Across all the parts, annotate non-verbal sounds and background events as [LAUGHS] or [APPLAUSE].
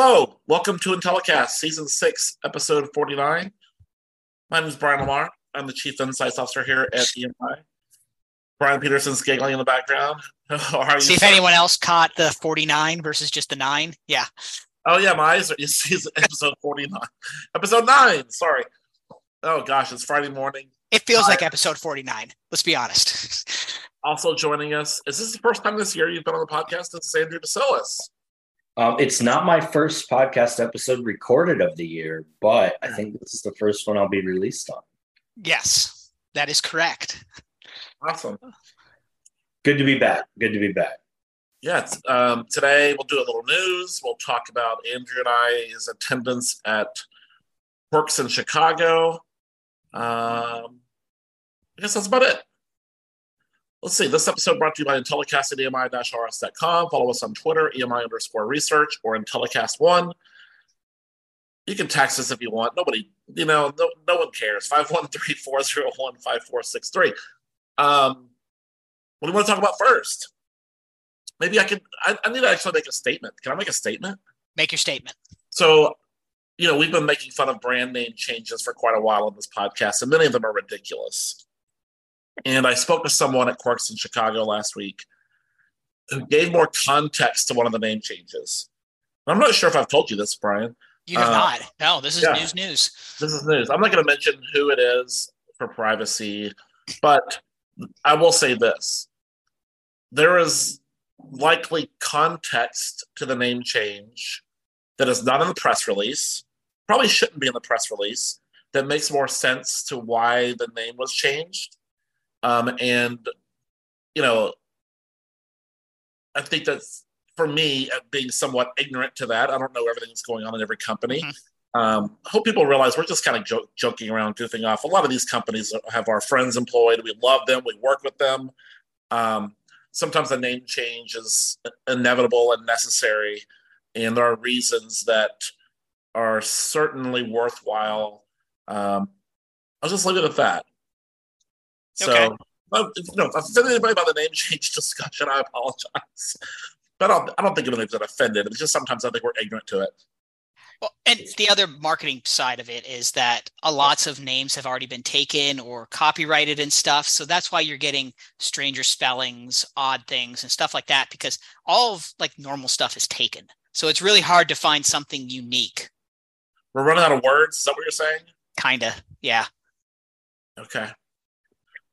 Hello, welcome to Intellicast, Season 6, Episode 49. My name is Brian Lamar. I'm the Chief Insights Officer here at EMI. Brian Peterson's giggling in the background. [LAUGHS] How are you? See if anyone else caught the 49 versus just the 9. Yeah. Oh, yeah, my eyes are. [LAUGHS] It's episode 49. episode 9, sorry. Oh, gosh, it's Friday morning. It feels Hi. like episode 49. Let's be honest. [LAUGHS] Also joining us, is this the first time this year you've been on the podcast? This is Andrew DeCilles. Um, it's not my first podcast episode recorded of the year, but I think this is the first one I'll be released on. yes, that is correct. Awesome. Good to be back. Good to be back. Yes. um, today we'll do a little news. We'll talk about Andrew and I's attendance at Quirks in Chicago. Um, I guess that's about it. Let's see. This episode brought to you by Intellicast at EMI-RS.com. Follow us on Twitter, EMI underscore research, or Intellicast1. You can text us if you want. Nobody, you know, no, no one cares. 513-401-5463. Um, what do you want to talk about first? Maybe I could. I, I need to actually make a statement. Can I make a statement? Make your statement. So, you know, we've been making fun of brand name changes for quite a while on this podcast, and many of them are ridiculous. And I spoke to someone at Quirks in Chicago last week who gave more context to one of the name changes. And I'm not sure if I've told you this, Brian. You have Uh, not. No, this is yeah. news news. This is news. I'm not going to mention who it is for privacy, but I will say this. There is likely context to the name change that is not in the press release, probably shouldn't be in the press release, that makes more sense to why the name was changed. Um, and, you know, I think that's for me, uh, being somewhat ignorant to that. I don't know everything that's going on in every company. Mhm. Um, I hope people realize we're just kind of jo- joking around, goofing off. A lot of these companies have our friends employed. We love them. We work with them. Um, sometimes a name change is inevitable and necessary, and there are reasons that are certainly worthwhile. Um, I'll just leave it at that. So, Okay. well, if- you know, if I offended anybody by the name change discussion, I apologize. But I don't, I don't think anybody's been offended. It's just sometimes I think we're ignorant to it. Well, and the other marketing side of it is that a lots of names have already been taken or copyrighted and stuff. So that's why you're getting stranger spellings, odd things, and stuff like that, because all of like normal stuff is taken. So it's really hard to find something unique. We're running out of words. Is that what you're saying? Kinda. Yeah. Okay.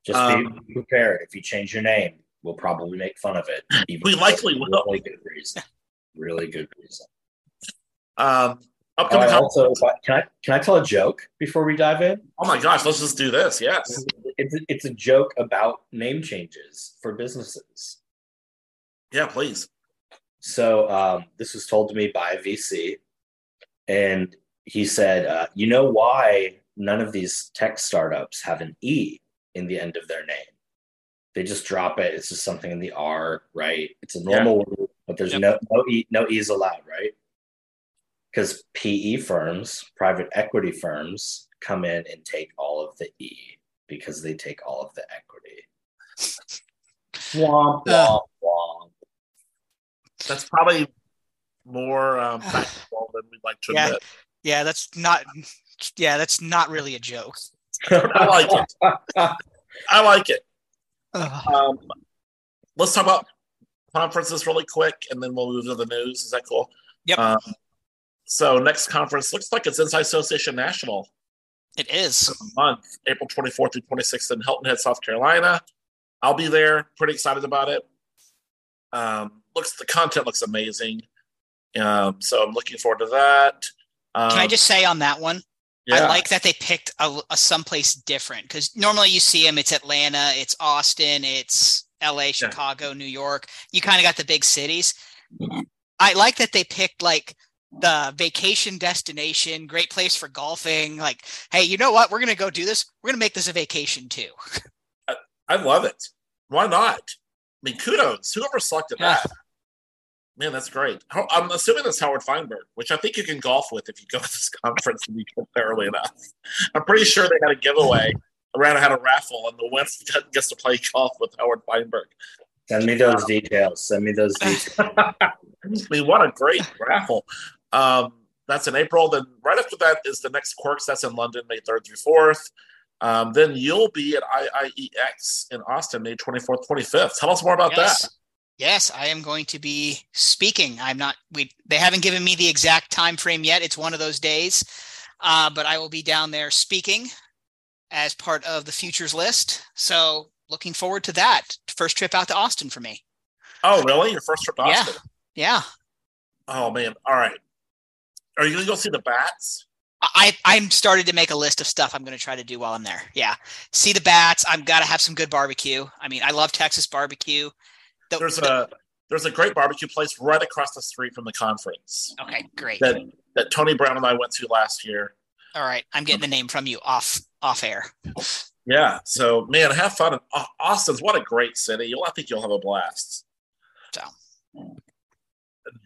Just Um, be prepared. If you change your name, we'll probably make fun of it. [LAUGHS] We likely will. Really good reason. Really good reason. Um, upcoming. Also, can I can I tell a joke before we dive in? oh my gosh, let's just do this. Yes. It's a, it's a joke about name changes for businesses. Yeah, please. So um, this was told to me by a VC, and he said, uh, "You know why none of these tech startups have an E in the end of their name? They just drop it. It's just something in the R, right? It's a normal word, but there's Yep. no no E no E's allowed, right? Because PE firms, private equity firms, come in and take all of the E because they take all of the equity. Womp Uh. womp womp. That's probably more um, than we'd like to Yeah. admit. Yeah, that's not. Yeah, that's not really a joke. I like it. I like it. Um, let's talk about conferences really quick, and then we'll move to the news. Is that cool? Yep. Um, so next conference looks like it's Insights Association National It is. month, April 24th through 26th in Hilton Head, South Carolina. I'll be there. Pretty excited about it. Um, looks the content looks amazing. Um, so I'm looking forward to that. Um, Can I just say on that one? Yeah, I like that they picked a, a someplace different because normally you see them. It's Atlanta, it's Austin, it's L.A., Chicago, New York. You kind of got the big cities. I like that they picked like the vacation destination, great place for golfing. Like, hey, you know what? We're gonna go do this. We're gonna make this a vacation too. [LAUGHS] I love it. Why not? I mean, kudos. Whoever selected Yeah. that. Man, that's great. I'm assuming that's Howard Feinberg, which I think you can golf with if you go to this [LAUGHS] conference and you get there early enough. I'm pretty sure they had a giveaway. Around had a raffle, and the winner gets to play golf with Howard Feinberg. Send me those details. Send me those details. [LAUGHS] I mean, what a great raffle. Um, that's in April. Then right after that is the next Quirks. That's in London, May 3rd through 4th. Um, then you'll be at IIEX in Austin, May 24th, 25th. Tell us more about yes. that. Yes, I am going to be speaking. I'm not. We they haven't given me the exact time frame yet. It's one of those days, uh, but I will be down there speaking as part of the futures list. So looking forward to that. First trip out to Austin for me. Oh, really? Your first trip to Austin? Yeah. Yeah. Oh man. All right. Are you gonna go see the bats? I I'm started to make a list of stuff I'm going to try to do while I'm there. Yeah, see the bats. I'm got to have some good barbecue. I mean, I love Texas barbecue. The, there's the, a there's a great barbecue place right across the street from the conference. Okay, great. That that Tony Brown and I went to last year. All right, I'm getting the name from you off off air. Yeah. So man, have fun. In Austin's what a great city. You'll I think you'll have a blast. So.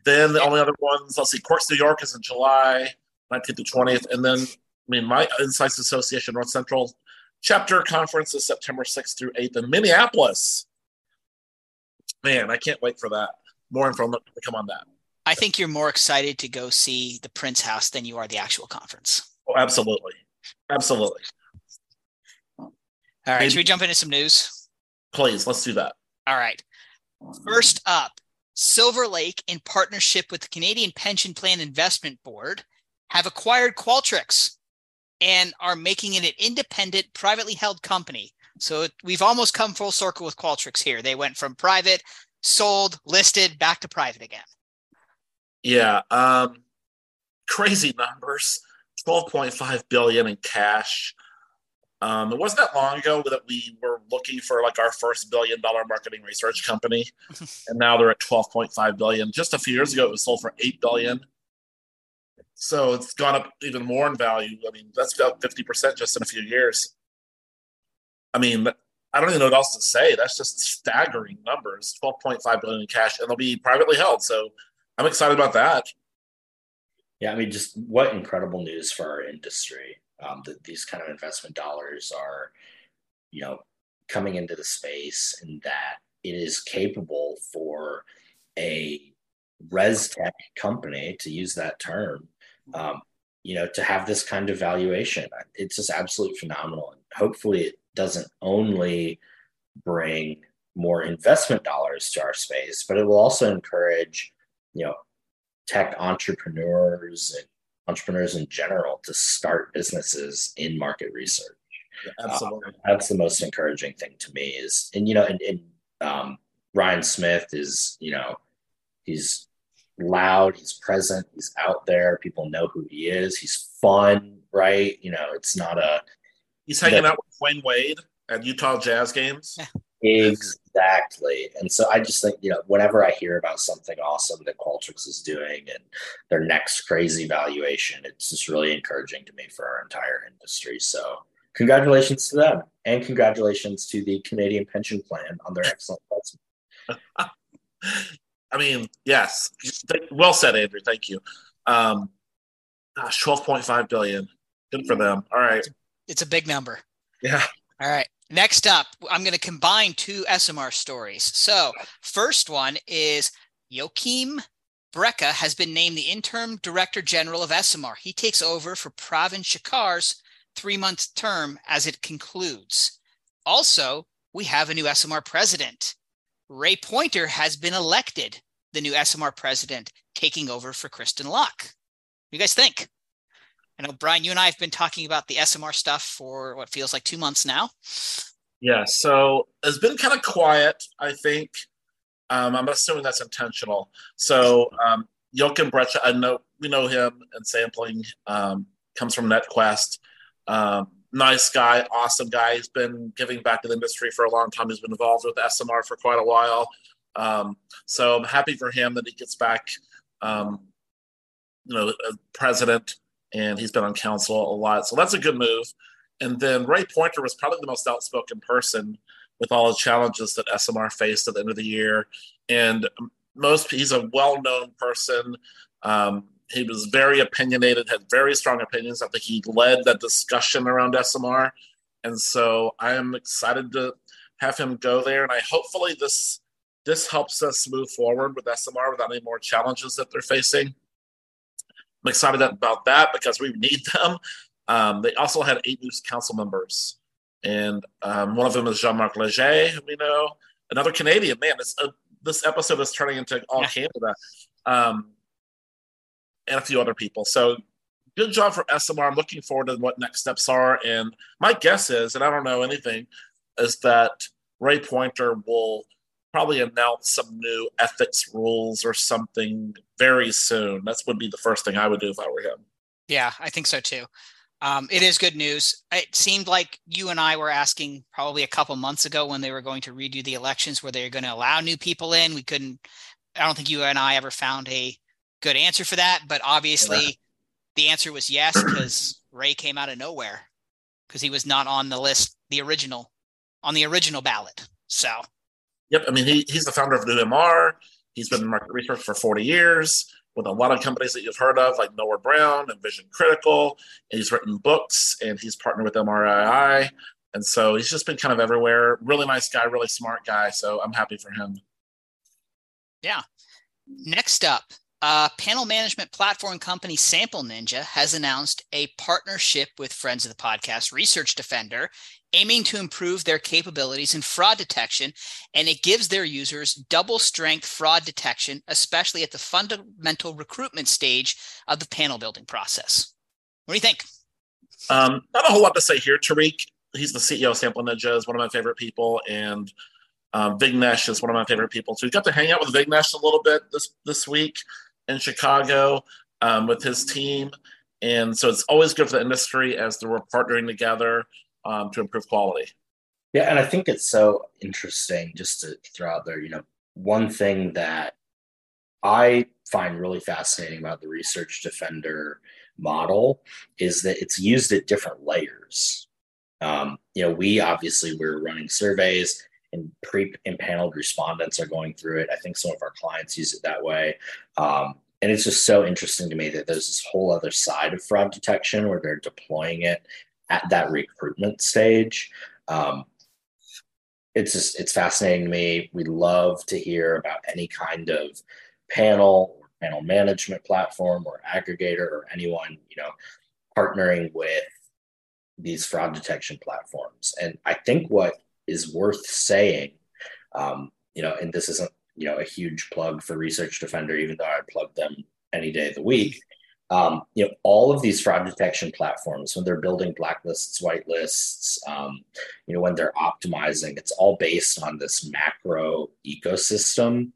Then the only other ones, let's see, Quirks New York is in July 19th to 20th. And then, I mean, my Insights Association North Central chapter conference is September 6th through 8th in Minneapolis. Man, I can't wait for that. More info to come on that. I think you're more excited to go see the Prince House than you are the actual conference. Oh, absolutely. Absolutely. All right. Maybe, should we jump into some news? Please, let's do that. All right. First up, Silver Lake, in partnership with the Canadian Pension Plan Investment Board, have acquired Qualtrics and are making it an independent, privately held company. So we've almost come full circle with Qualtrics here. They went from private, sold, listed, back to private again. Yeah, um, crazy numbers. 12.5 billion in cash. Um, it wasn't that long ago that we were looking for like our first billion dollar marketing research company, [LAUGHS] and now they're at 12.5 billion. Just a few years ago, it was sold for 8 billion. So it's gone up even more in value. I mean, that's about 50% just in a few years. I mean, I don't even know what else to say. That's just staggering numbers 12.5 billion in cash, and they'll be privately held. So I'm excited about that. Yeah, I mean, just what incredible news for our industry um, that these kind of investment dollars are, you know, coming into the space and that it is capable for a res tech company to use that term, um, you know, to have this kind of valuation. It's just absolutely phenomenal. And hopefully it doesn't only bring more investment dollars to our space, but it will also encourage, you know, tech entrepreneurs and entrepreneurs in general to start businesses in market research. Yeah, absolutely. Uh, that's the most encouraging thing to me is, and you know, and, and um, Ryan Smith is, you know, he's loud, he's present, he's out there. People know who he is. He's fun, right? You know, it's not a. He's hanging out with Dwyane Wade at Utah Jazz games. Exactly. And so I just think, you know, whenever I hear about something awesome that Qualtrics is doing and their next crazy valuation, it's just really encouraging to me for our entire industry. So congratulations to them and congratulations to the Canadian Pension Plan on their excellent investment. [LAUGHS] I mean, yes. Well said, Andrew. Thank you. Um, gosh, 12.5 billion. Good for them. All right. It's a big number. Yeah. All right. Next up, I'm going to combine two ESOMAR stories. So, first one is Joaquim Bretcha has been named the interim director general of ESOMAR. He takes over for Pravin Shakar's three month term as it concludes. Also, we have a new ESOMAR president. Ray Poynter has been elected the new ESOMAR president, taking over for Kristin Luck. What do you guys think? I know Brian, you and I have been talking about the ESOMAR stuff for what feels like two months now. Yeah, so it's been kind of quiet. I think um, I'm assuming that's intentional. So um, Bretcha, I know we know him and sampling um, comes from NetQuest. Um, nice guy, awesome guy. He's been giving back to the industry for a long time. He's been involved with ESOMAR for quite a while. Um, so I'm happy for him that he gets back, um, you know, president and he's been on council a lot. So that's a good move. And then Ray Poynter was probably the most outspoken person with all the challenges that ESOMAR faced at the end of the year. And most he's a well-known person. Um, he was very opinionated, had very strong opinions. I think he led that discussion around ESOMAR. And so I am excited to have him go there. And I hopefully this this helps us move forward with ESOMAR without any more challenges that they're facing. I'm excited about that because we need them. Um, they also had eight new council members, and um, one of them is Jean Marc Leger, who we know, another Canadian. Man, this, uh, this episode is turning into all yeah. Canada, um, and a few other people. So good job for ESOMAR. I'm looking forward to what next steps are. And my guess is, and I don't know anything, is that Ray Poynter will probably announce some new ethics rules or something very soon. That would be the first thing I would do if I were him. Yeah, I think so too. Um, it is good news. It seemed like you and I were asking probably a couple months ago when they were going to redo the elections, where they were going to allow new people in. We couldn't. I don't think you and I ever found a good answer for that, but obviously yeah. the answer was yes because Ray came out of nowhere because he was not on the list, the original, on the original ballot. So Yep. I mean, he, he's the founder of NewMR. He's been in market research for 40 years with a lot of companies that you've heard of, like Nowhere Brown and Vision Critical. And he's written books and he's partnered with MRII. And so he's just been kind of everywhere. Really nice guy, really smart guy. So I'm happy for him. Yeah. Next up, uh, panel management platform company Sample Ninja has announced a partnership with Friends of the Podcast Research Defender, aiming to improve their capabilities in fraud detection. And it gives their users double strength fraud detection, especially at the fundamental recruitment stage of the panel building process. What do you think? Um, not a whole lot to say here. Tariq, he's the CEO of Sample Ninja, is one of my favorite people. And um, Vignesh is one of my favorite people. So we got to hang out with Vignesh a little bit this this week in Chicago um, with his team. And so it's always good for the industry as they're partnering together um, to improve quality. Yeah, and I think it's so interesting just to throw out there, you know, one thing that I find really fascinating about the research defender model is that it's used at different layers. Um, you know, we obviously we're running surveys and pre impaneled respondents are going through it. I think some of our clients use it that way. Um, and it's just so interesting to me that there's this whole other side of fraud detection where they're deploying it at that recruitment stage. Um, it's just it's fascinating to me. We love to hear about any kind of panel or panel management platform or aggregator or anyone you know partnering with these fraud detection platforms. And I think what is worth saying. Um, you know, and this isn't you know a huge plug for Research Defender, even though I plug them any day of the week. Um, you know, all of these fraud detection platforms, when they're building blacklists, whitelists, um, you know, when they're optimizing, it's all based on this macro ecosystem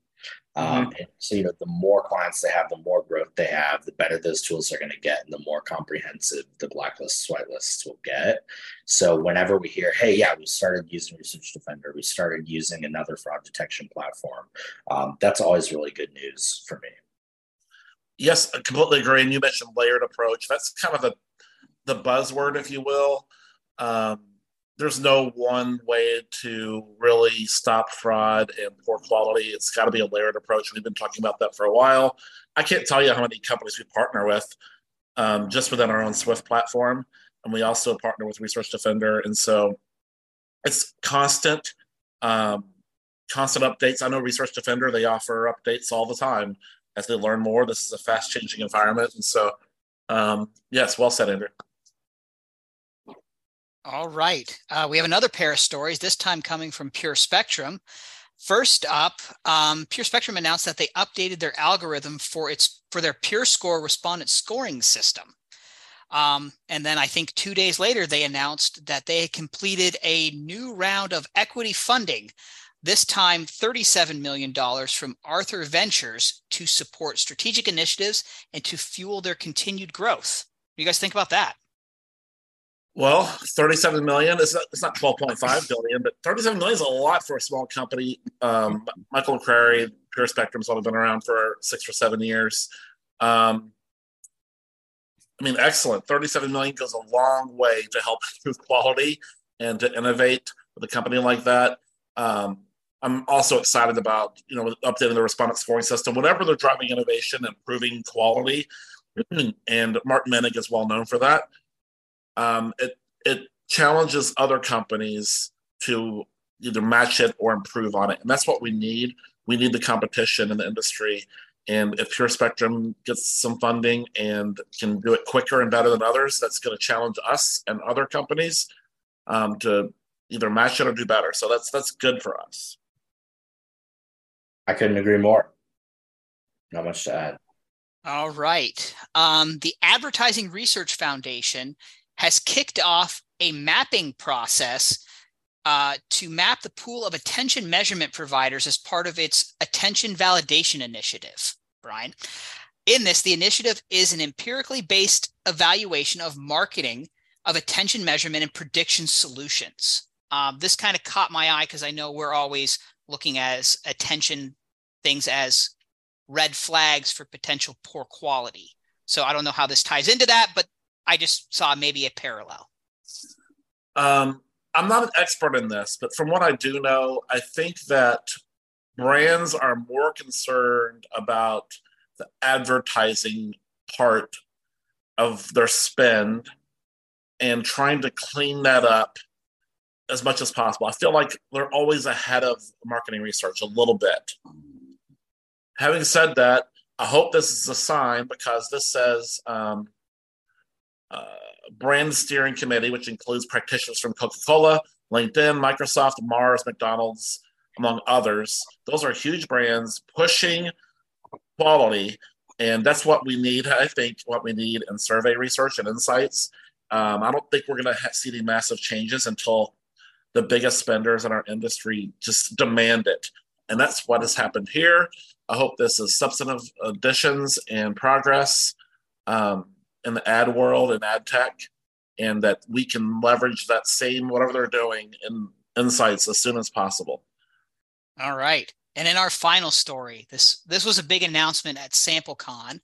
um, mm-hmm. so, you know, the more clients they have, the more growth they have, the better those tools are going to get, and the more comprehensive the blacklists, whitelists will get. So, whenever we hear, hey, yeah, we started using Research Defender, we started using another fraud detection platform, um, that's always really good news for me. Yes, I completely agree. And you mentioned layered approach. That's kind of the the buzzword, if you will. Um, there's no one way to really stop fraud and poor quality. It's got to be a layered approach. We've been talking about that for a while. I can't tell you how many companies we partner with um, just within our own Swift platform. And we also partner with Research Defender. And so it's constant, um, constant updates. I know Research Defender, they offer updates all the time as they learn more. This is a fast changing environment. And so, um, yes, well said, Andrew. All right. Uh, we have another pair of stories, this time coming from PureSpectrum. First up, um, PureSpectrum announced that they updated their algorithm for its for their PureScore respondent scoring system. Um, and then I think two days later, they announced that they completed a new round of equity funding, this time $37 million from Arthur Ventures to support strategic initiatives and to fuel their continued growth. What do you guys think about that? Well, 37 million. It's not, it's not 12.5 billion, but 37 million is a lot for a small company. Um, Michael McCrary, PureSpectrum's only been around for six or seven years. Um, I mean, excellent. 37 million goes a long way to help [LAUGHS] improve quality and to innovate with a company like that. Um, I'm also excited about, you know, updating the respondent scoring system. Whenever they're driving innovation, improving quality, [CLEARS THROAT] and Mark Menig is well known for that um, it it challenges other companies to either match it or improve on it, and that's what we need. We need the competition in the industry, And if PureSpectrum gets some funding and can do it quicker and better than others, that's going to challenge us and other companies um, to either match it or do better. So that's that's good for us. I couldn't agree more. Not much to add. All right. Um, the Advertising Research Foundation has kicked off a mapping process uh, to map the pool of attention measurement providers as part of its attention validation initiative. Brian, in this, the initiative is an empirically based evaluation of marketing of attention measurement and prediction solutions. Um, this kind of caught my eye because I know we're always looking as attention things as red flags for potential poor quality. So I don't know how this ties into that, but I just saw maybe a parallel. Um, I'm not an expert in this, but from what I do know, I think that brands are more concerned about the advertising part of their spend and trying to clean that up as much as possible. I feel like they're always ahead of marketing research a little bit. Having said that, I hope this is a sign because this says um, uh, brand steering committee, which includes practitioners from Coca Cola, LinkedIn, Microsoft, Mars, McDonald's, among others. Those are huge brands pushing quality. And that's what we need, I think, what we need in survey research and insights. Um, I don't think we're going to see any massive changes until the biggest spenders in our industry just demand it. And that's what has happened here. I hope this is substantive additions and progress um, in the ad world and ad tech, and that we can leverage that same whatever they're doing in insights as soon as possible. All right. And in our final story, this this was a big announcement at SampleCon.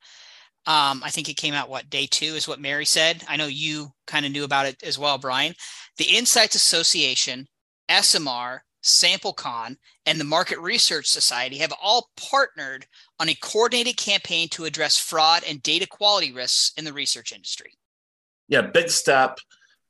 Um, I think it came out what day two is what Mary said. I know you kind of knew about it as well, Brian. The Insights Association, ESOMAR, SampleCon, and the Market Research Society have all partnered on a coordinated campaign to address fraud and data quality risks in the research industry. Yeah, big step.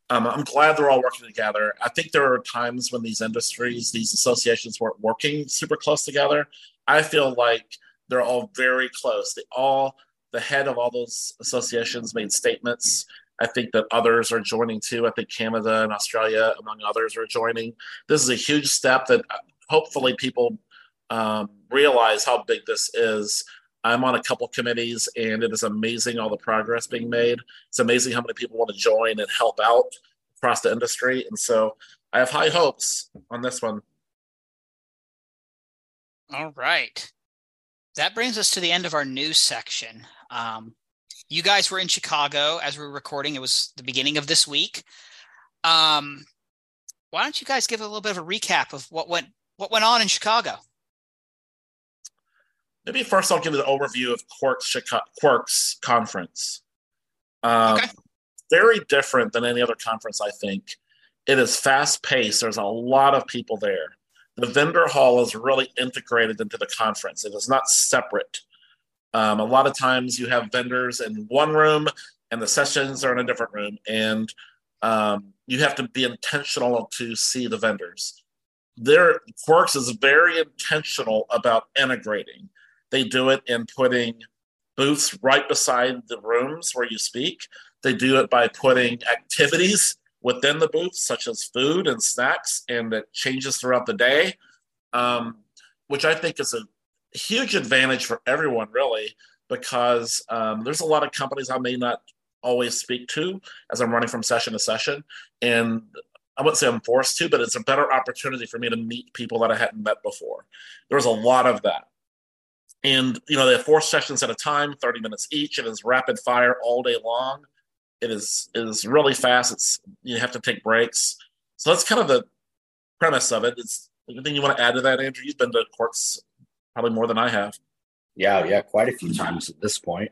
Um, I'm glad they're all working together. I think there are times when these industries, these associations weren't working super close together. I feel like they're all very close. They all, the head of all those associations made statements I think that others are joining too. I think Canada and Australia, among others, are joining. This is a huge step that uh, hopefully people um, realize how big this is. I'm on a couple committees, and it is amazing all the progress being made. It's amazing how many people want to join and help out across the industry. And so I have high hopes on this one. All right. That brings us to the end of our news section. Um, you guys were in Chicago as we were recording. It was the beginning of this week. Um, why don't you guys give a little bit of a recap of what went what went on in Chicago? Maybe first I'll give an overview of Quirks Chicago, Quirks conference. Um, okay. Very different than any other conference, I think. It is fast paced. There's a lot of people there. The vendor hall is really integrated into the conference. It is not separate. Um, a lot of times you have vendors in one room and the sessions are in a different room, and um, you have to be intentional to see the vendors. Their Quirks is very intentional about integrating. They do it in putting booths right beside the rooms where you speak. They do it by putting activities within the booths, such as food and snacks, and it changes throughout the day, um, which I think is a huge advantage for everyone, really, because um, there's a lot of companies I may not always speak to as I'm running from session to session. And I wouldn't say I'm forced to, but it's a better opportunity for me to meet people that I hadn't met before. There's a lot of that. And, you know, they have four sessions at a time, 30 minutes each. It is rapid fire all day long. It is, it is really fast. It's, you have to take breaks. So that's kind of the premise of it. It's anything you want to add to that, Andrew? You've been to Quirks probably more than I have. Yeah, yeah, quite a few times at this point.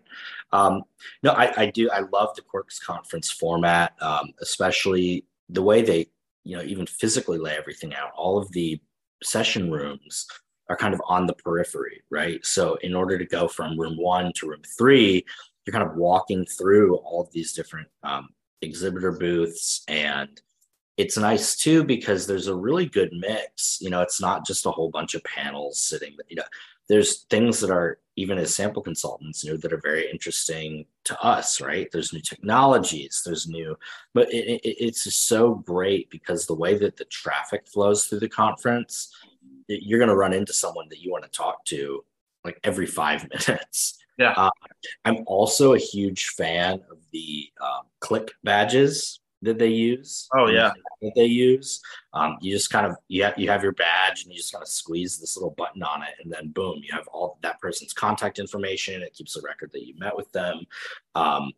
Um, no, I, I do. I love the Quirks conference format, um, especially the way they, you know, even physically lay everything out. All of the session rooms are kind of on the periphery, right? So in order to go from room one to room three, you're kind of walking through all of these different um, exhibitor booths and it's nice too because there's a really good mix. You know, it's not just a whole bunch of panels sitting. You know, there's things that are even as sample consultants, you know, that are very interesting to us, right? There's new technologies, there's new, but it, it, it's just so great because the way that the traffic flows through the conference, you're going to run into someone that you want to talk to like every five [LAUGHS] minutes. Yeah. Uh, I'm also a huge fan of the um, click badges that they use. Oh yeah, that they use. Um, you just kind of you have, you have your badge and you just kind of squeeze this little button on it, and then boom, you have all that person's contact information. It keeps a record that you met with them. Um,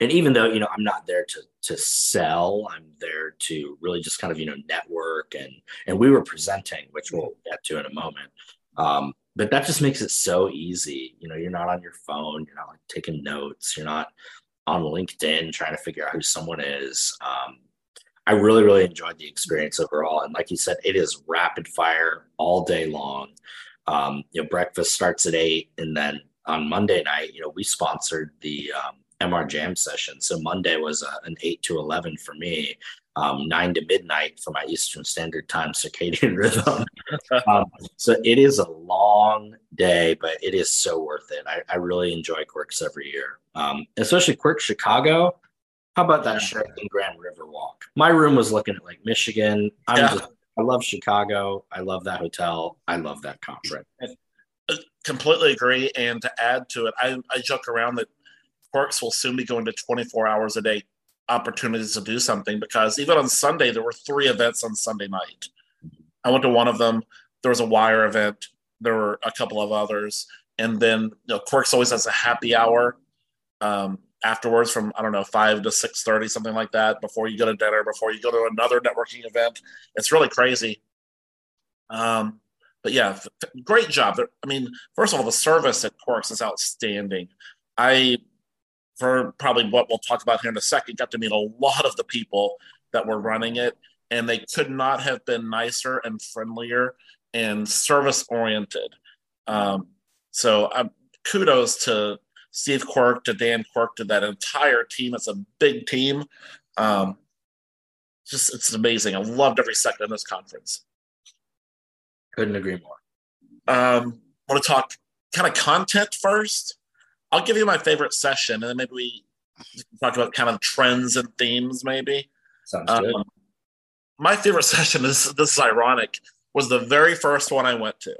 and even though you know I'm not there to to sell, I'm there to really just kind of you know network and and we were presenting, which we'll get to in a moment. Um, but that just makes it so easy. You know, you're not on your phone, you're not like taking notes, you're not on LinkedIn trying to figure out who someone is. Um, I really, really enjoyed the experience overall. And like you said, it is rapid fire all day long. Um, you know, breakfast starts at eight, and then on Monday night, you know, we sponsored the um, MR Jam session. So Monday was a, an eight to eleven for me, um, nine to midnight for my Eastern Standard Time circadian [LAUGHS] rhythm. um, so it is a long day, but it is so worth it. I, I really enjoy Quirks every year, um, especially Quirk Chicago. How about that Sheraton Grand River walk? My room was looking at Lake Michigan. I'm yeah. just, I love Chicago. I love that hotel. I love that conference. I completely agree. And to add to it, I, I joke around that Quirks will soon be going to 24 hours a day opportunities to do something because even on Sunday, there were three events on Sunday night. I went to one of them. There was a wire event. There were a couple of others. And then, you know, Quirks always has a happy hour um, afterwards from, I don't know, 5 to 6.30, something like that, before you go to dinner, before you go to another networking event. It's really crazy. Um, but yeah, great job. I mean, first of all, the service at Quirks is outstanding. I for probably what we'll talk about here in a second, got to meet a lot of the people that were running it, and they could not have been nicer and friendlier and service oriented. Um, so um, kudos to Steve Quirk, to Dan Quirk, to that entire team. It's a big team. Um, just it's amazing. I loved every second of this conference. Couldn't agree more. Um, want to talk kind of content first? I'll give you my favorite session, and then maybe we talk about kind of trends and themes. Maybe. Sounds good. Um, my favorite [LAUGHS] session is this is ironic. Was the very first one I went to.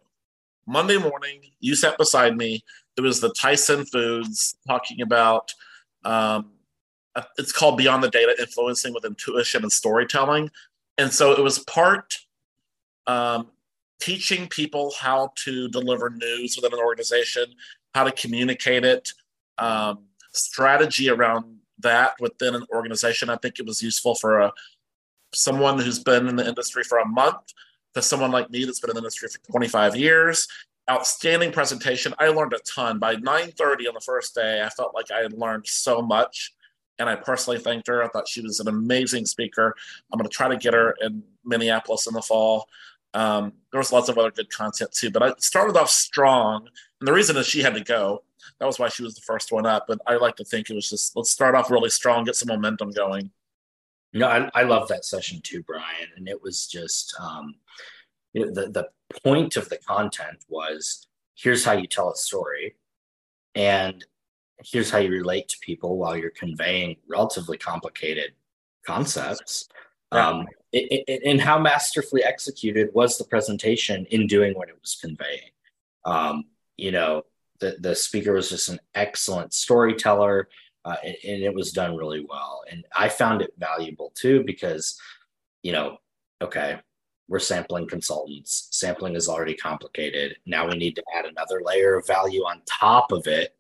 Monday morning, you sat beside me. It was the Tyson Foods talking about. Um, it's called Beyond the Data: Influencing with Intuition and Storytelling, and so it was part um, teaching people how to deliver news within an organization, how to communicate it, um, strategy around that within an organization. I think it was useful for a someone who's been in the industry for a month to someone like me that's been in the industry for 25 years. Outstanding presentation. I learned a ton. By 9:30 on the first day, I felt like I had learned so much. And I personally thanked her. I thought she was an amazing speaker. I'm going to try to get her in Minneapolis in the fall. Um, there was lots of other good content too, but I started off strong, and the reason is she had to go. That was why she was the first one up. But I like to think it was just let's start off really strong, get some momentum going. No, I, I love that session too, Brian, and it was just um, you know the the point of the content was here's how you tell a story, and here's how you relate to people while you're conveying relatively complicated concepts. Um, it, it, and how masterfully executed was the presentation in doing what it was conveying. Um, you know, the, the speaker was just an excellent storyteller, uh, and, and it was done really well. And I found it valuable too because, you know, okay, we're sampling consultants. Sampling is already complicated. Now we need to add another layer of value on top of it.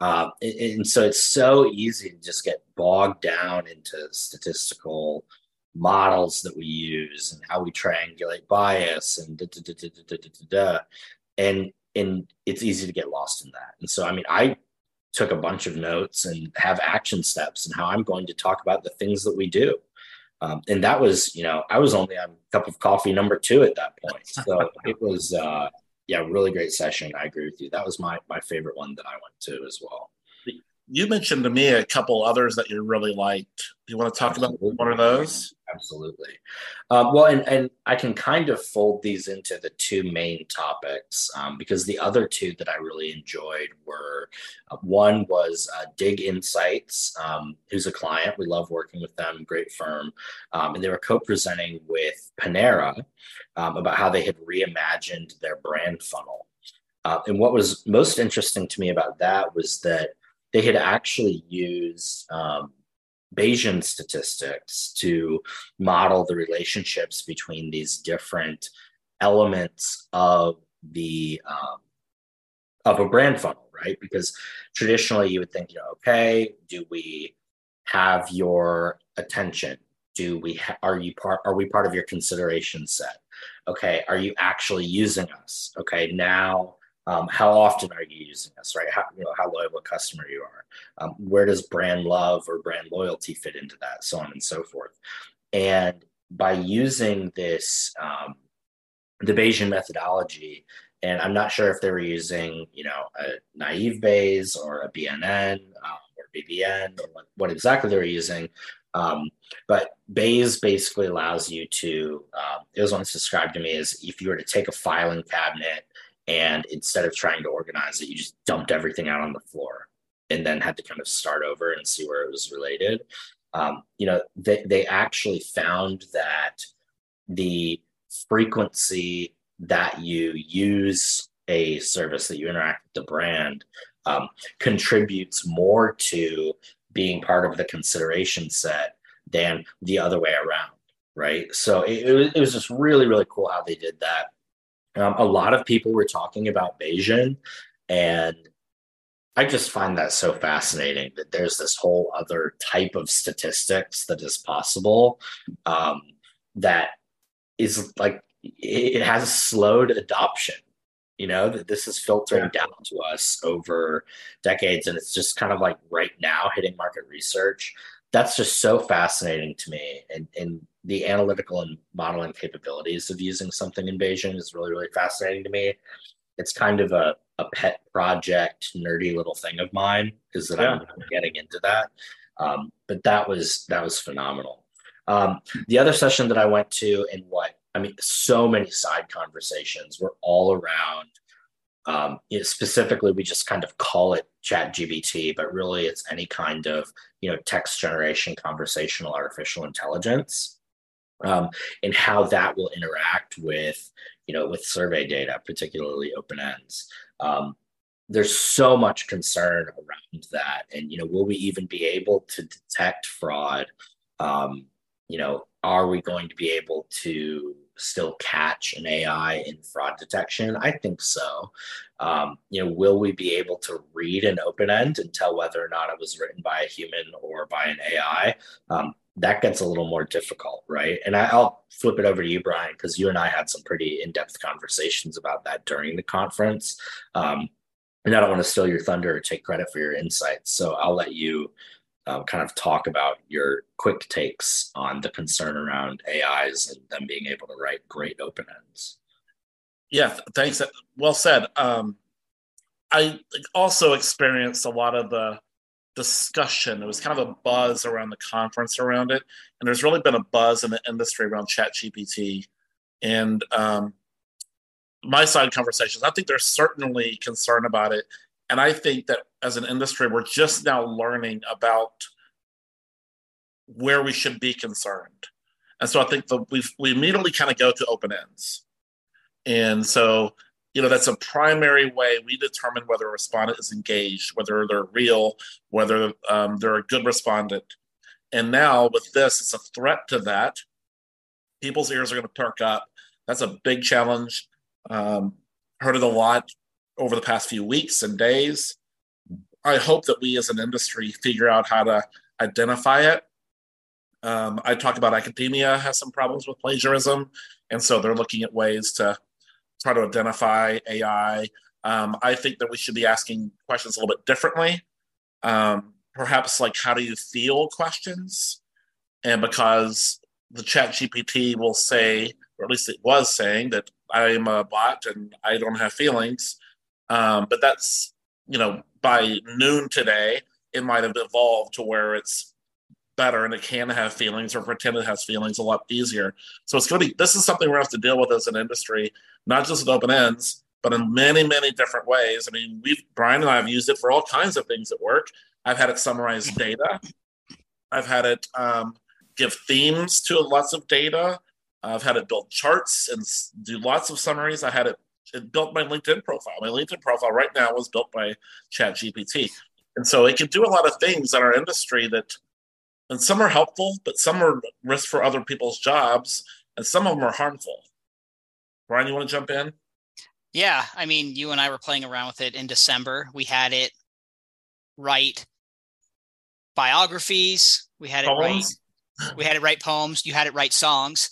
Uh, and, and so it's so easy to just get bogged down into statistical models that we use and how we triangulate bias and da, da, da, and and it's easy to get lost in that. And so I mean I took a bunch of notes and have action steps and how I'm going to talk about the things that we do. Um, and that was, you know, I was only on cup of coffee number two at that point. So [LAUGHS] it was, uh, yeah, really great session. I agree with you. That was my my favorite one that I went to as well you mentioned to me a couple others that you really liked. Do you want to talk about one of those? Absolutely. Um, well, and, and I can kind of fold these into the two main topics um, because the other two that I really enjoyed were uh, one was uh, Dig Insights, um, who's a client. We love working with them, great firm. Um, and they were co presenting with Panera um, about how they had reimagined their brand funnel. Uh, and what was most interesting to me about that was that they had actually used um, Bayesian statistics to model the relationships between these different elements of the um, of a brand funnel, right? Because traditionally you would think, you know, okay, do we have your attention? Do we ha- are you part are we part of your consideration set? Okay, are you actually using us? Okay, now um, how often are you using us, right? How, you know, how loyal a customer you are. Um, where does brand love or brand loyalty fit into that, so on and so forth. And by using this, um, the Bayesian methodology, and I'm not sure if they were using, you know, a naive Bayes or a BNN um, or BBN or what, what, exactly they were using. Um, but Bayes basically allows you to, um, it was once described to me as if you were to take a filing cabinet and instead of trying to organize it you just dumped everything out on the floor and then had to kind of start over and see where it was related. Um, you know they, they actually found that the frequency that you use a service that you interact with the brand um, contributes more to being part of the consideration set than the other way around right? So it, it, was, it was just really really cool how they did that um, a lot of people were talking about Bayesian, and I just find that so fascinating that there's this whole other type of statistics that is possible um, that is like it has slowed adoption. You know that this is filtering yeah. down to us over decades, and it's just kind of like right now hitting market research. That's just so fascinating to me, and and the analytical and modeling capabilities of using something in Bayesian is really, really fascinating to me. It's kind of a, a pet project, nerdy little thing of mine, is that yeah. I'm getting into that. Um, but that was that was phenomenal. Um, the other session that I went to, and what I mean, so many side conversations were all around. Um, you know, specifically, we just kind of call it Chat GPT, but really, it's any kind of you know text generation, conversational artificial intelligence um, and how that will interact with you know with survey data particularly open ends um, there's so much concern around that. And you know will we even be able to detect fraud? Um, you know are we going to be able to still catch an ai in fraud detection? I think so. Um, you know will we be able to read an open end and tell whether or not it was written by a human or by an ai um, that gets a little more difficult, right? And I, will flip it over to you, Brian, because you and I had some pretty in depth conversations about that during the conference. Um, and I don't want to steal your thunder or take credit for your insights. So I'll let you uh, kind of talk about your quick takes on the concern around AIs and them being able to write great open ends. Yeah, thanks. Well said. Um, I also experienced a lot of the discussion. It was kind of a buzz around the conference around it, and there's really been a buzz in the industry around ChatGPT. And um, my side conversations, I think there's certainly concern about it, and I think that as an industry, we're just now learning about where we should be concerned. And so I think that we we immediately kind of go to open ends, and so you know that's a primary way we determine whether a respondent is engaged whether they're real whether um, they're a good respondent. And now with this it's a threat to that. People's ears are going to perk up. That's a big challenge. Um, heard it a lot over the past few weeks and days. I hope that we as an industry figure out how to identify it. Um, i talk about academia has some problems with plagiarism and so they're looking at ways to try to identify AI. Um, I think that we should be asking questions a little bit differently. Um, perhaps like how do you feel questions, and because the Chat GPT will say, or at least it was saying that I am a bot and I don't have feelings. Um, but that's you know by noon today, it might have evolved to where it's better and it can have feelings or pretend it has feelings a lot easier. So it's going to be, this is something we're going to have to deal with as an industry, not just with open ends, but in many, many different ways. I mean, we've, Brian and I have used it for all kinds of things at work. I've had it summarize data. I've had it um, give themes to lots of data. I've had it build charts and do lots of summaries. I had it, it built my LinkedIn profile. My LinkedIn profile right now was built by ChatGPT. And so it can do a lot of things in our industry that, and some are helpful, but some are risk for other people's jobs, and some of them are harmful. Brian, you want to jump in? Yeah, I mean, you and I were playing around with it in December. We had it write biographies. We had it poems. write. We had it write poems. You had it write songs,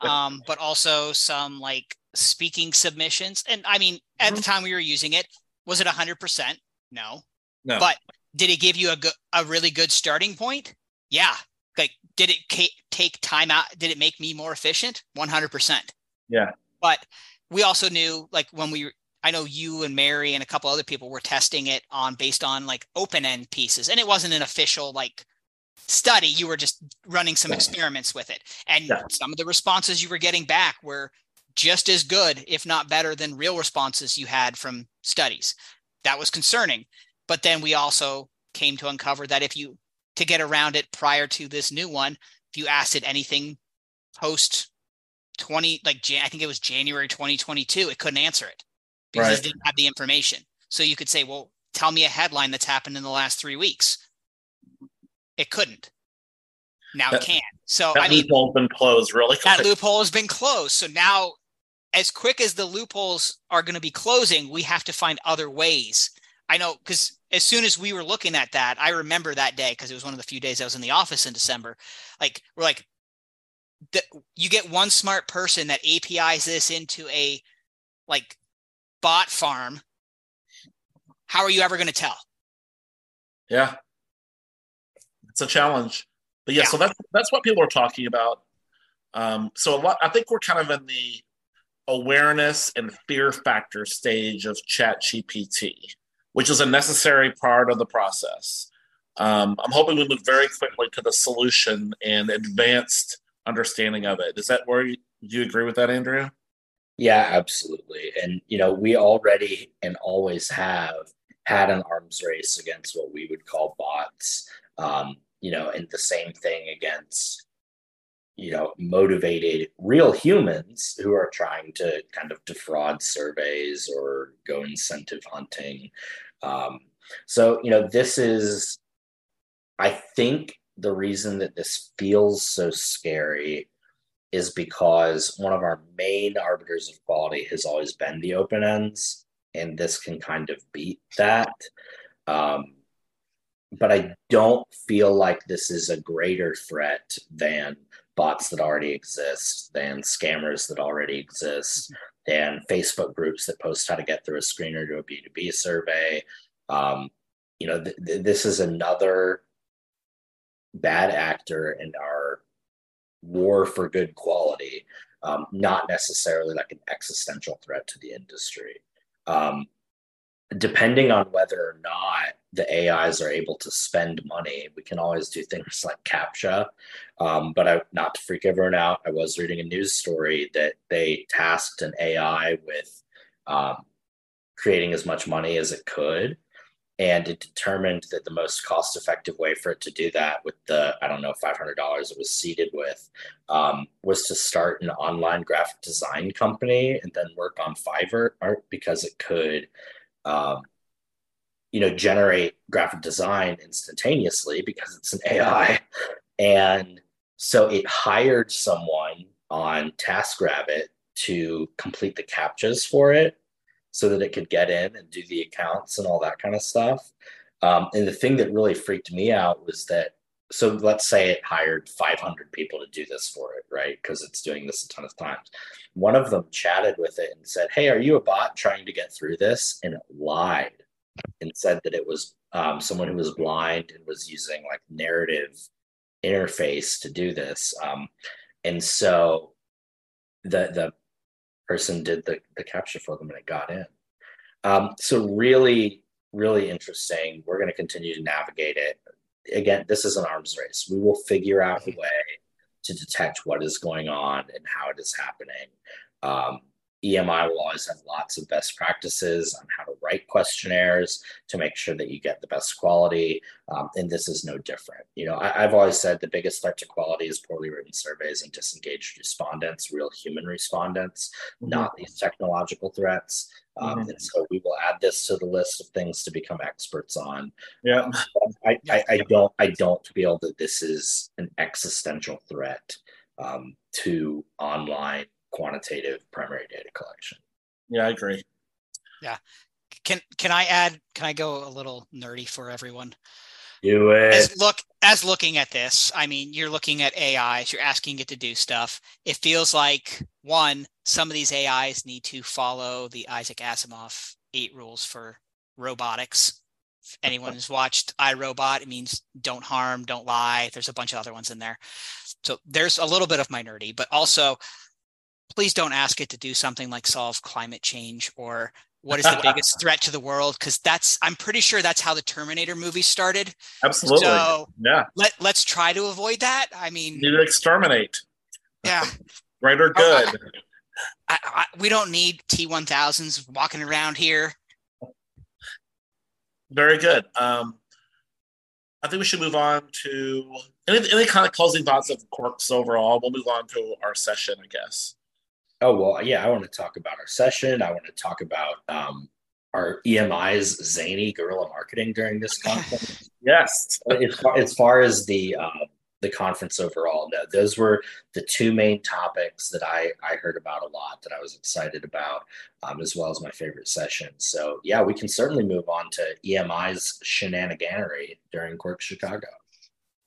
um, but also some like speaking submissions. And I mean, at mm-hmm. the time we were using it, was it hundred percent? No. No. But did it give you a, go- a really good starting point? Yeah. Like, did it take time out? Did it make me more efficient? 100%. Yeah. But we also knew, like, when we, I know you and Mary and a couple other people were testing it on based on like open end pieces, and it wasn't an official, like, study. You were just running some experiments with it. And yeah. some of the responses you were getting back were just as good, if not better, than real responses you had from studies. That was concerning. But then we also came to uncover that if you to get around it prior to this new one, if you asked it anything post 20 like Jan, I think it was January 2022, it couldn't answer it because right. it didn't have the information. So you could say, well, tell me a headline that's happened in the last three weeks. It couldn't. Now that, it can. So that I mean, loophole's been closed really. Quick. That loophole has been closed. So now, as quick as the loopholes are going to be closing, we have to find other ways I know because as soon as we were looking at that, I remember that day because it was one of the few days I was in the office in December. Like we're like, the, you get one smart person that APIs this into a like bot farm. How are you ever going to tell? Yeah, it's a challenge. But yeah, yeah, so that's that's what people are talking about. Um, so a lot, I think we're kind of in the awareness and fear factor stage of Chat GPT which is a necessary part of the process. Um, I'm hoping we move very quickly to the solution and advanced understanding of it. Is that where you, do you agree with that, Andrew? Yeah, absolutely. And you know, we already and always have had an arms race against what we would call bots. Um, you know, and the same thing against you know motivated real humans who are trying to kind of defraud surveys or go incentive hunting um, so, you know, this is, I think the reason that this feels so scary is because one of our main arbiters of quality has always been the open ends, and this can kind of beat that. Um, but I don't feel like this is a greater threat than bots that already exist, than scammers that already exist, than Facebook groups that post how to get through a screener to a B2B survey. Um, you know, th- th- this is another bad actor in our war for good quality, um, not necessarily like an existential threat to the industry. Um, depending on whether or not the AIs are able to spend money, we can always do things like CAPTCHA. Um, but I, not to freak everyone out, I was reading a news story that they tasked an AI with um, creating as much money as it could. And it determined that the most cost effective way for it to do that with the, I don't know, $500 it was seeded with, um, was to start an online graphic design company and then work on Fiverr art because it could um, you know, generate graphic design instantaneously because it's an AI. And so it hired someone on TaskRabbit to complete the captchas for it so that it could get in and do the accounts and all that kind of stuff. Um, and the thing that really freaked me out was that so let's say it hired 500 people to do this for it, right? Because it's doing this a ton of times. One of them chatted with it and said, Hey, are you a bot trying to get through this? And it lied and said that it was um, someone who was blind and was using like narrative interface to do this. Um, and so the the person did the, the CAPTCHA for them and it got in. Um, so really, really interesting. We're going to continue to navigate it. again, this is an arms race. We will figure out a way to detect what is going on and how it is happening. Um, EMI will always have lots of best practices on how to write questionnaires to make sure that you get the best quality. Um, and this is no different. You know, I, have always said the biggest threat to quality is poorly written surveys and disengaged respondents, real human respondents, mm-hmm. not these technological threats. Um, mm-hmm. And so we will add this to the list of things to become experts on. Yeah, um, I, I, I, don't I don't feel that this is an existential threat um, to online quantitative primary data collection. Yeah, I agree. Yeah. Can can I add can I go a little nerdy for everyone? Do it. As look as looking at this, I mean, you're looking at AIs, you're asking it to do stuff. It feels like one, some of these AIs need to follow the Isaac Asimov eight rules for robotics. If anyone has watched iRobot, it means don't harm, don't lie. There's a bunch of other ones in there. So there's a little bit of my nerdy, but also please don't ask it to do something like solve climate change or what is the [LAUGHS] biggest threat to the world? Because that's i'm pretty sure that's how the terminator movie started. Absolutely. So yeah. let, let's try to avoid that. I mean to exterminate. Yeah. [LAUGHS] Right or good. I, I, we don't need t1000s walking around here. Very good. Um I think we should move on to any, any kind of closing thoughts of Quirks overall. We'll move on to our session, I guess. Oh well, yeah. I want to talk about our session. I want to talk about um, our EMI's zany guerrilla marketing during this conference. yes. as, far, as far as the uh, the conference overall, no, those were the two main topics that I I heard about a lot that I was excited about, um, as well as my favorite session. So yeah, we can certainly move on to EMI's shenaniganery during quirk Chicago.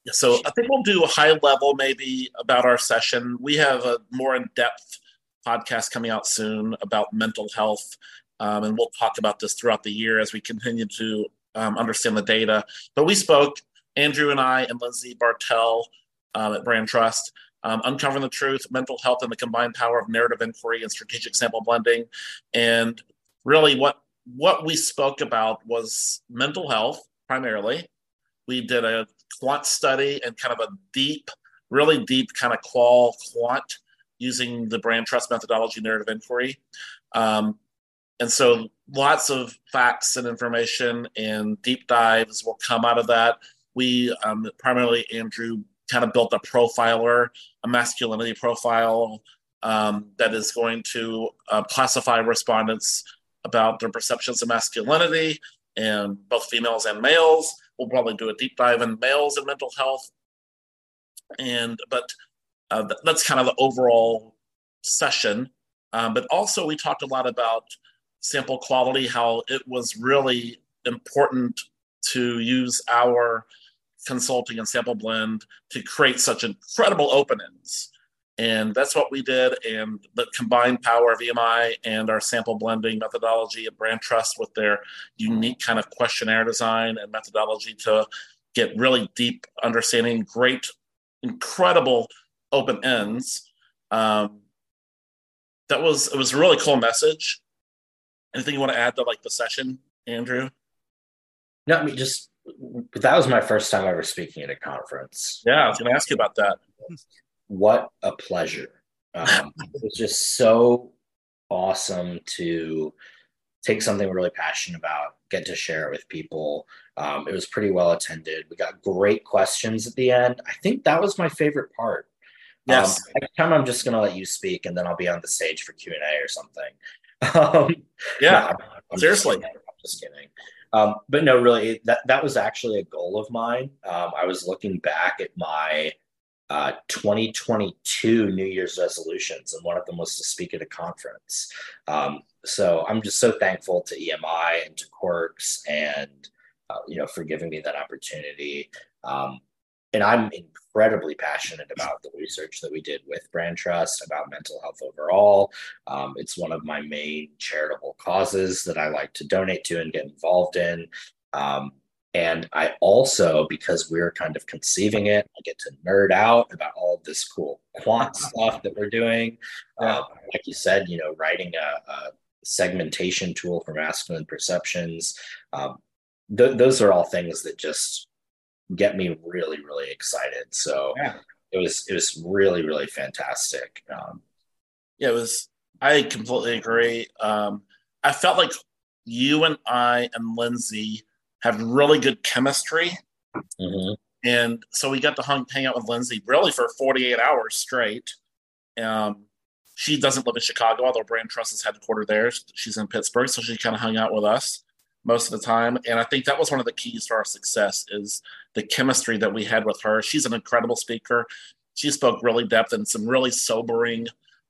So I think we'll do a high level maybe about our session. We have a more in depth podcast coming out soon about mental health. Um, and we'll talk about this throughout the year as we continue to um, understand the data. But we spoke, Andrew and I, and Lindsay Bartell um, at Brand Trust, um, uncovering the truth, mental health, and the combined power of narrative inquiry and strategic sample blending. And really, what what we spoke about was mental health primarily. We did a quant study and kind of a deep, really deep kind of qual quant using the brand trust methodology narrative inquiry. Um, and so lots of facts and information and deep dives will come out of that. We um, primarily, Andrew, kind of built a profiler, a masculinity profile um, that is going to uh, classify respondents about their perceptions of masculinity and both females and males. We'll probably do a deep dive in males and mental health. And but uh, that's kind of the overall session. Um, but also, we talked a lot about sample quality, how it was really important to use our consulting and sample blend to create such incredible open ends. And that's what we did. And the combined power of EMI and our sample blending methodology at Brand Trust with their unique kind of questionnaire design and methodology to get really deep understanding, great, incredible open ends. Um, that was it was a really cool message. Anything you want to add to like the session, Andrew? No, I mean just that was my first time ever speaking at a conference. Yeah, I was going to ask you about that. What a pleasure! Um, [LAUGHS] it was just so awesome to take something we're really passionate about, get to share it with people. Um, it was pretty well attended. We got great questions at the end. I think that was my favorite part. Yes. Um, next time I'm just going to let you speak, and then I'll be on the stage for Q and A or something. [LAUGHS] Um, yeah, no, I'm, seriously. Just I'm just kidding. Um, but no, really, that that was actually a goal of mine. Um, I was looking back at my uh, 2022 New Year's resolutions, and one of them was to speak at a conference. Um, so I'm just so thankful to EMI and to Quirks, and uh, you know, for giving me that opportunity. Um, and I'm incredibly passionate about the research that we did with Brand Trust about mental health overall. Um, it's one of my main charitable causes that I like to donate to and get involved in. Um, and I also, because we're kind of conceiving it, I get to nerd out about all this cool quant stuff that we're doing. Um, like you said, you know, writing a, a segmentation tool for masculine perceptions. Um, th- those are all things that just get me really, really excited. So yeah. it was it was really, really fantastic. Um, yeah, it was. I completely agree. Um, I felt like you and I and Lindsay have really good chemistry. Mm-hmm. And so we got to hang, hang out with Lindsay really for 48 hours straight. Um, she doesn't live in Chicago, although Brand Trust is headquartered there. She's in Pittsburgh, so she kind of hung out with us most of the time. And I think that was one of the keys to our success is the chemistry that we had with her. She's an incredible speaker. She spoke really depth and some really sobering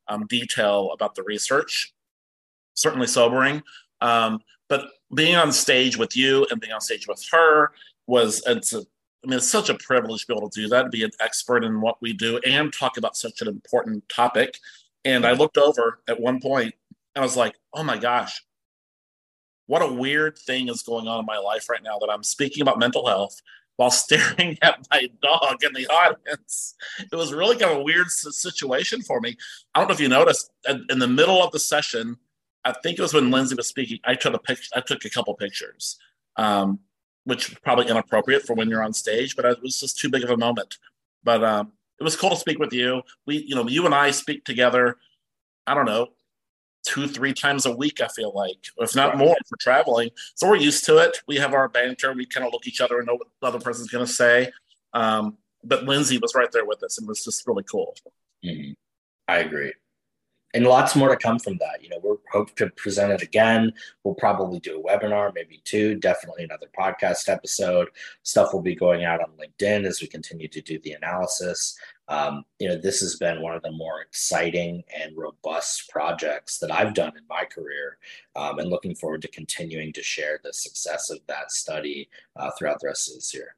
um, detail about the research. Certainly sobering. Um, but being on stage with you and being on stage with her was it's a I mean, it's such a privilege to be able to do that, to be an expert in what we do and talk about such an important topic. And I looked over at one point and I was like, oh my gosh, what a weird thing is going on in my life right now that I'm speaking about mental health while [LAUGHS] staring at my dog in the audience. It was really kind of a weird situation for me. I don't know if you noticed in the middle of the session, I think it was when Lindsay was speaking, I took a picture, I took a couple pictures. Um, which probably inappropriate for when you're on stage, but it was just too big of a moment. But um, it was cool to speak with you. We, you know, you and I speak together. I don't know, two, three times a week. I feel like, if not more, for traveling. So we're used to it. We have our banter. We kind of look each other and know what the other person's going to say. Um, but Lindsay was right there with us, and it was just really cool. Mm-hmm. I agree and lots more to come from that. You know, we're hope to present it again. We'll probably do a webinar, maybe two, definitely another podcast episode. Stuff will be going out on LinkedIn as we continue to do the analysis. Um, you know, this has been one of the more exciting and robust projects that I've done in my career, um, and looking forward to continuing to share the success of that study uh, throughout the rest of this year.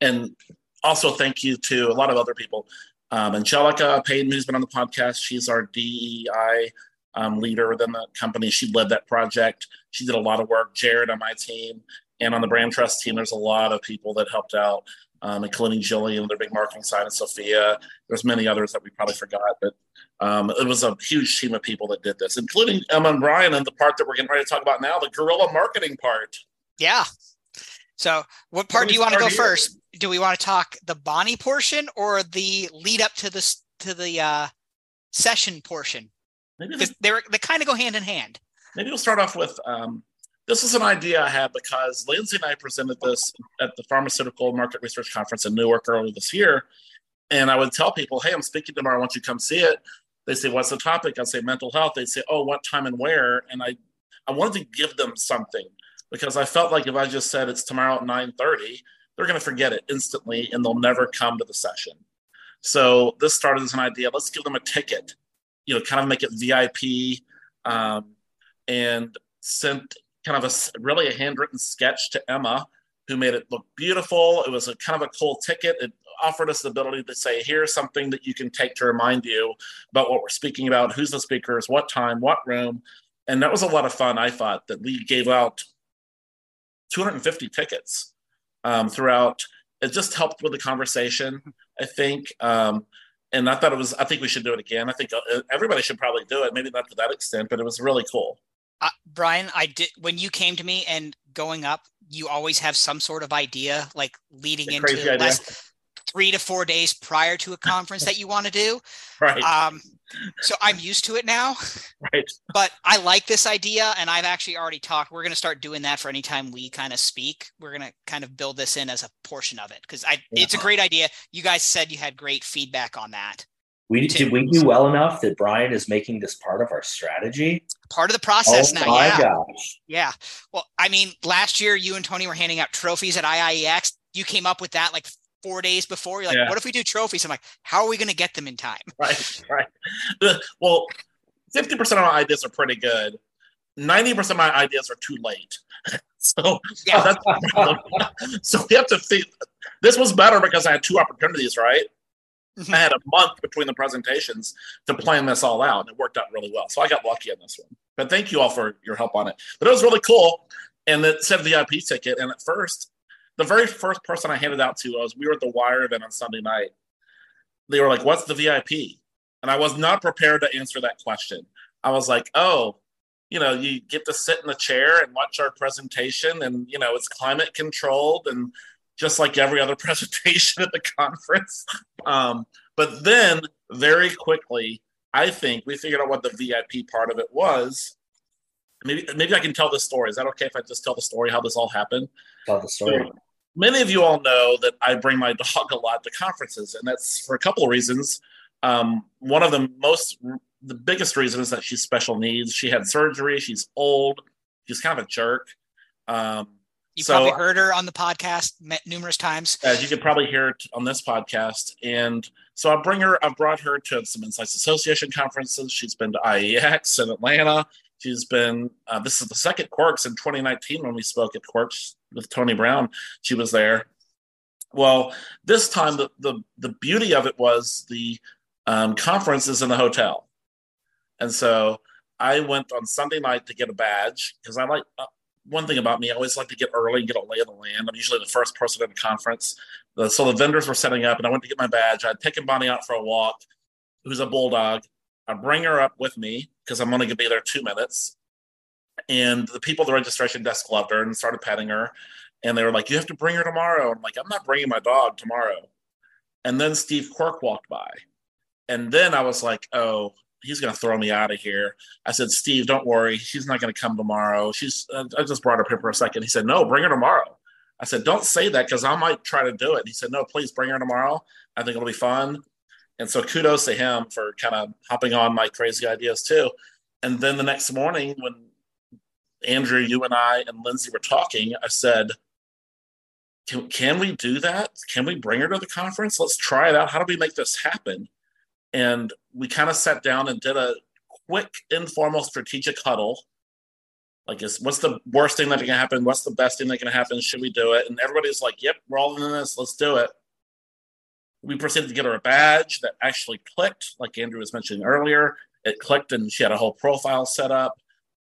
And also, thank you to a lot of other people um, Angelica Payton, who's been on the podcast, she's our DEI um, leader within the company. She led that project. She did a lot of work. Jared on my team and on the brand trust team, there's a lot of people that helped out, um, including Jillian, their big marketing side, and Sophia. There's many others that we probably forgot, but um, it was a huge team of people that did this, including Emma and Brian, and the part that we're getting ready to talk about now, the guerrilla marketing part. Yeah. So, what part do you want to go here? first? Do we want to talk the Bonnie portion or the lead up to this to the uh, session portion? Maybe the, they they kind of go hand in hand. Maybe we'll start off with um, this is an idea I had because Lindsay and I presented this at the Pharmaceutical Market Research Conference in Newark earlier this year, and I would tell people, "Hey, I'm speaking tomorrow. I want you to come see it." They say, "What's the topic?" I'd say, "Mental health." They'd say, "Oh, what time and where?" And I, I wanted to give them something because I felt like if I just said it's tomorrow at 9:30 they're going to forget it instantly and they'll never come to the session. So this started as an idea. Let's give them a ticket, you know, kind of make it VIP, um, and sent kind of a really a handwritten sketch to Emma, who made it look beautiful. It was a kind of a cool ticket. It offered us the ability to say, here's something that you can take to remind you about what we're speaking about, who's the speakers, what time, what room. And that was a lot of fun. I thought that we gave out 250 tickets um, throughout. It just helped with the conversation, I think. Um, and I thought it was. I think we should do it again. I think uh, everybody should probably do it. Maybe not to that extent, but it was really cool. Uh, Brian, I did when you came to me and going up, you always have some sort of idea, like leading into less, three to four days prior to a [LAUGHS] conference that you want to do. Right. Um, so I'm used to it now. Right. But I like this idea, and I've actually already talked. We're going to start doing that for any time we kind of speak. We're going to kind of build this in as a portion of it because I yeah. it's a great idea. You guys said you had great feedback on that. We did we do well enough that Brian is making this part of our strategy. Part of the process now. oh now. My yeah. gosh. Yeah. Well, I mean, last year you and Tony were handing out trophies at IIEX. You came up with that like four days before. You're like, yeah. what if we do trophies? I'm like, how are we going to get them in time? [LAUGHS] Right, right. Well, 50% of my ideas are pretty good. 90% of my ideas are too late. [LAUGHS] so, yeah. [LAUGHS] that's so we have to think. This was better because I had two opportunities, right? Mm-hmm. I had a month between the presentations to plan this all out, and it worked out really well. So I got lucky on this one. But thank you all for your help on it. But it was really cool. And it said VIP ticket. And at first, the very first person I handed out to was we were at the Wire event on Sunday night. They were like, "What's the VIP?" And I was not prepared to answer that question. I was like, "Oh, you know, you get to sit in the chair and watch our presentation, and you know, it's climate controlled, and just like every other [LAUGHS] presentation at the conference. Um, but then very quickly, I think we figured out what the VIP part of it was. Maybe maybe I can tell the story. Is that okay if I just tell the story how this all happened? Tell the story. So, many of you all know that I bring my dog a lot to conferences, and that's for a couple of reasons. Um, one of the most, the biggest reason is that she's special needs. She had surgery. She's old. She's kind of a jerk. Um, you so, probably heard her on the podcast numerous times. As you could probably hear it on this podcast. And so I bring her, I've brought her to some Insights Association conferences. She's been to IIEX in Atlanta. She's been, uh, this is the second Quirks in 2019 when we spoke at Quirks with Tony Brown. She was there. Well, this time the, the, the beauty of it was the um, conference is in the hotel. And so I went on Sunday night to get a badge because I like uh, one thing about me. I always like to get early and get a lay of the land. I'm usually the first person at a conference. Uh, so the vendors were setting up, and I went to get my badge. I'd taken Bonnie out for a walk, who's a bulldog. I bring her up with me because I'm only going to be there two minutes. And the people at the registration desk loved her and started petting her. And they were like, "You have to bring her tomorrow." I'm like, "I'm not bringing my dog tomorrow." And then Steve Quirk walked by, and then I was like, "Oh, he's going to throw me out of here." I said, "Steve, don't worry. She's not going to come tomorrow. She's." I just brought her here for a second. He said, "No, bring her tomorrow." I said, "Don't say that because I might try to do it." He said, "No, please bring her tomorrow. I think it'll be fun." And so kudos to him for kind of hopping on my crazy ideas too. And then the next morning, when Andrew, you and I and Lindsay were talking, I said, can, can we do that? Can we bring her to the conference? Let's try it out. How do we make this happen? And we kind of sat down and did a quick, informal, strategic huddle. Like, is what's the worst thing that can happen? What's the best thing that can happen? Should we do it? And everybody's like, "Yep, we're all in this. Let's do it." We proceeded to get her a badge that actually clicked, like Andrew was mentioning earlier. It clicked, and she had a whole profile set up.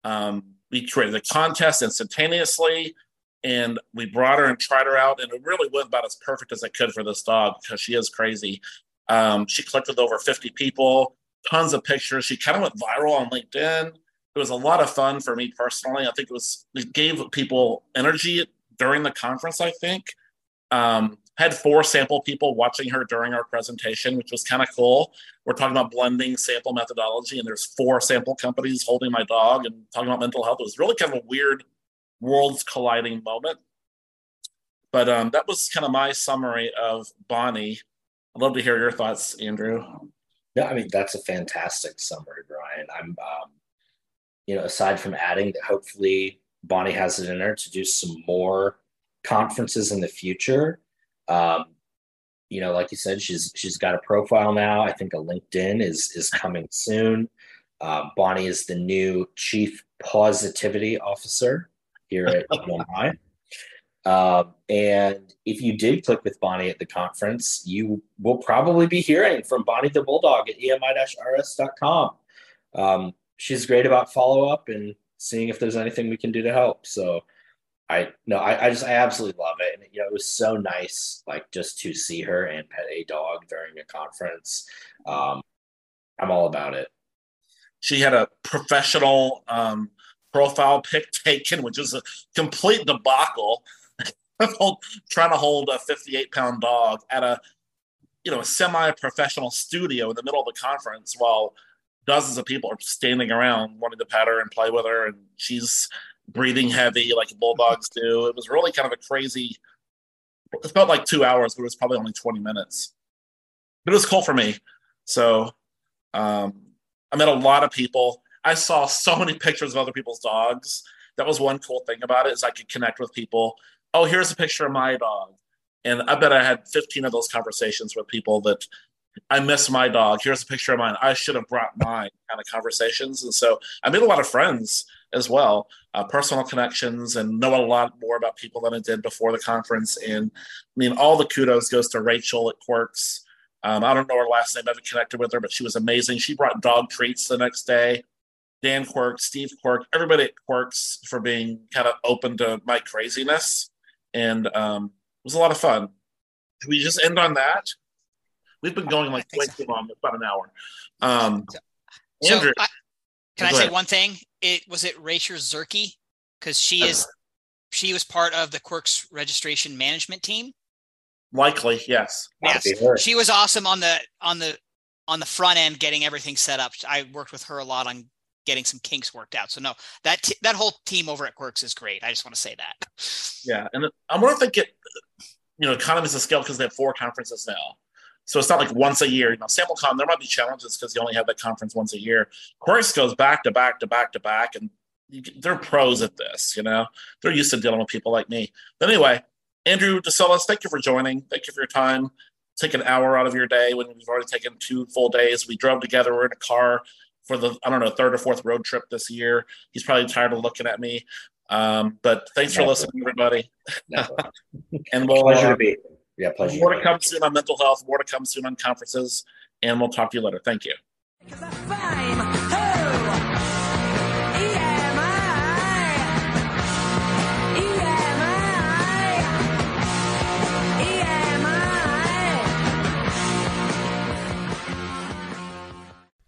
Um, we created a contest instantaneously and we brought her and tried her out and it really went about as perfect as it could for this dog because she is crazy. Um, she collected over 50 people tons of pictures. She kind of went viral on linkedin. It was a lot of fun for me personally. I think it was it gave people energy during the conference i think. Um, had four sample people watching her during our presentation, which was kind of cool. We're talking about blending sample methodology, and there's four sample companies holding my dog and talking about mental health. It was really kind of a weird worlds colliding moment. But um, that was kind of my summary of Bonnie. I'd love to hear your thoughts, Andrew. No, I mean that's a fantastic summary, Brian. I'm, um, you know, aside from adding that, hopefully Bonnie has it in her to do some more conferences in the future. Um, you know, like you said, she's she's got a profile now. I think a LinkedIn is is coming soon. Um, Bonnie is the new chief positivity officer here at [LAUGHS] EMI. Um, and if you did click with Bonnie at the conference, you will probably be hearing from Bonnie the Bulldog at emi-rs.com. Um, she's great about follow up and seeing if there's anything we can do to help. So I no, I, I just I absolutely love it, and you know it was so nice, like just to see her and pet a dog during a conference. Um, I'm all about it. She had a professional um, profile pic [LAUGHS] taken, which is a complete debacle. [LAUGHS] trying to hold a 58 pound dog at a you know a semi-professional studio in the middle of the conference while dozens of people are standing around wanting to pet her and play with her and she's breathing heavy like bulldogs do. It was really kind of a crazy. It felt like two hours, but it was probably only twenty minutes. But it was cool for me. So um, I met a lot of people. I saw so many [LAUGHS] pictures of other people's dogs. That was one cool thing about it is I could connect with people. Oh, here's a picture of my dog. And I bet I had 15 of those conversations with people that I miss my dog. Here's a picture of mine. I should have brought mine kind of conversations. And so I made a lot of friends as well, uh, personal connections, and know a lot more about people than I did before the conference. And I mean, all the kudos goes to Rachel at Quirks. Um, I don't know her last name. I haven't connected with her, but she was amazing. She brought dog treats the next day. Dan Quirk, Steve Quirk, everybody at Quirks for being kind of open to my craziness. And um, it was a lot of fun. Can we just end on that? We've been going like way too long, about an hour. Um, so, Andrew, I, can I say one thing? It was it Rachel Zerke because she is she was part of the Quirks registration management team. Likely, yes. Yes, she was awesome on the on the on the front end getting everything set up. I worked with her a lot on getting some kinks worked out. So no, that t- that whole team over at Quirks is great. I just want to say that. Yeah, and I'm wonder if they get you know economies of scale because they have four conferences now. So it's not like once a year. You know, SampleCon, there might be challenges because you only have that conference once a year. Quirks goes back to back to back to back, and you, they're pros at this. You know, they're used to dealing with people like me. But anyway, Andrew DeCilles, thank you for joining. Thank you for your time. Take an hour out of your day when we've already taken two full days. We drove together. We're in a car for the I don't know third or fourth road trip this year. He's probably tired of looking at me. Um, but thanks for listening, everybody. [LAUGHS] and we'll pleasure uh, to be. Yeah, pleasure. More to come soon on mental health. More to come soon on conferences, and we'll talk to you later. Thank you.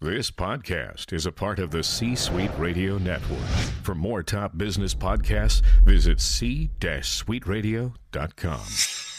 This podcast is a part of the C Suite Radio Network. For more top business podcasts, visit c-suiteradio.com.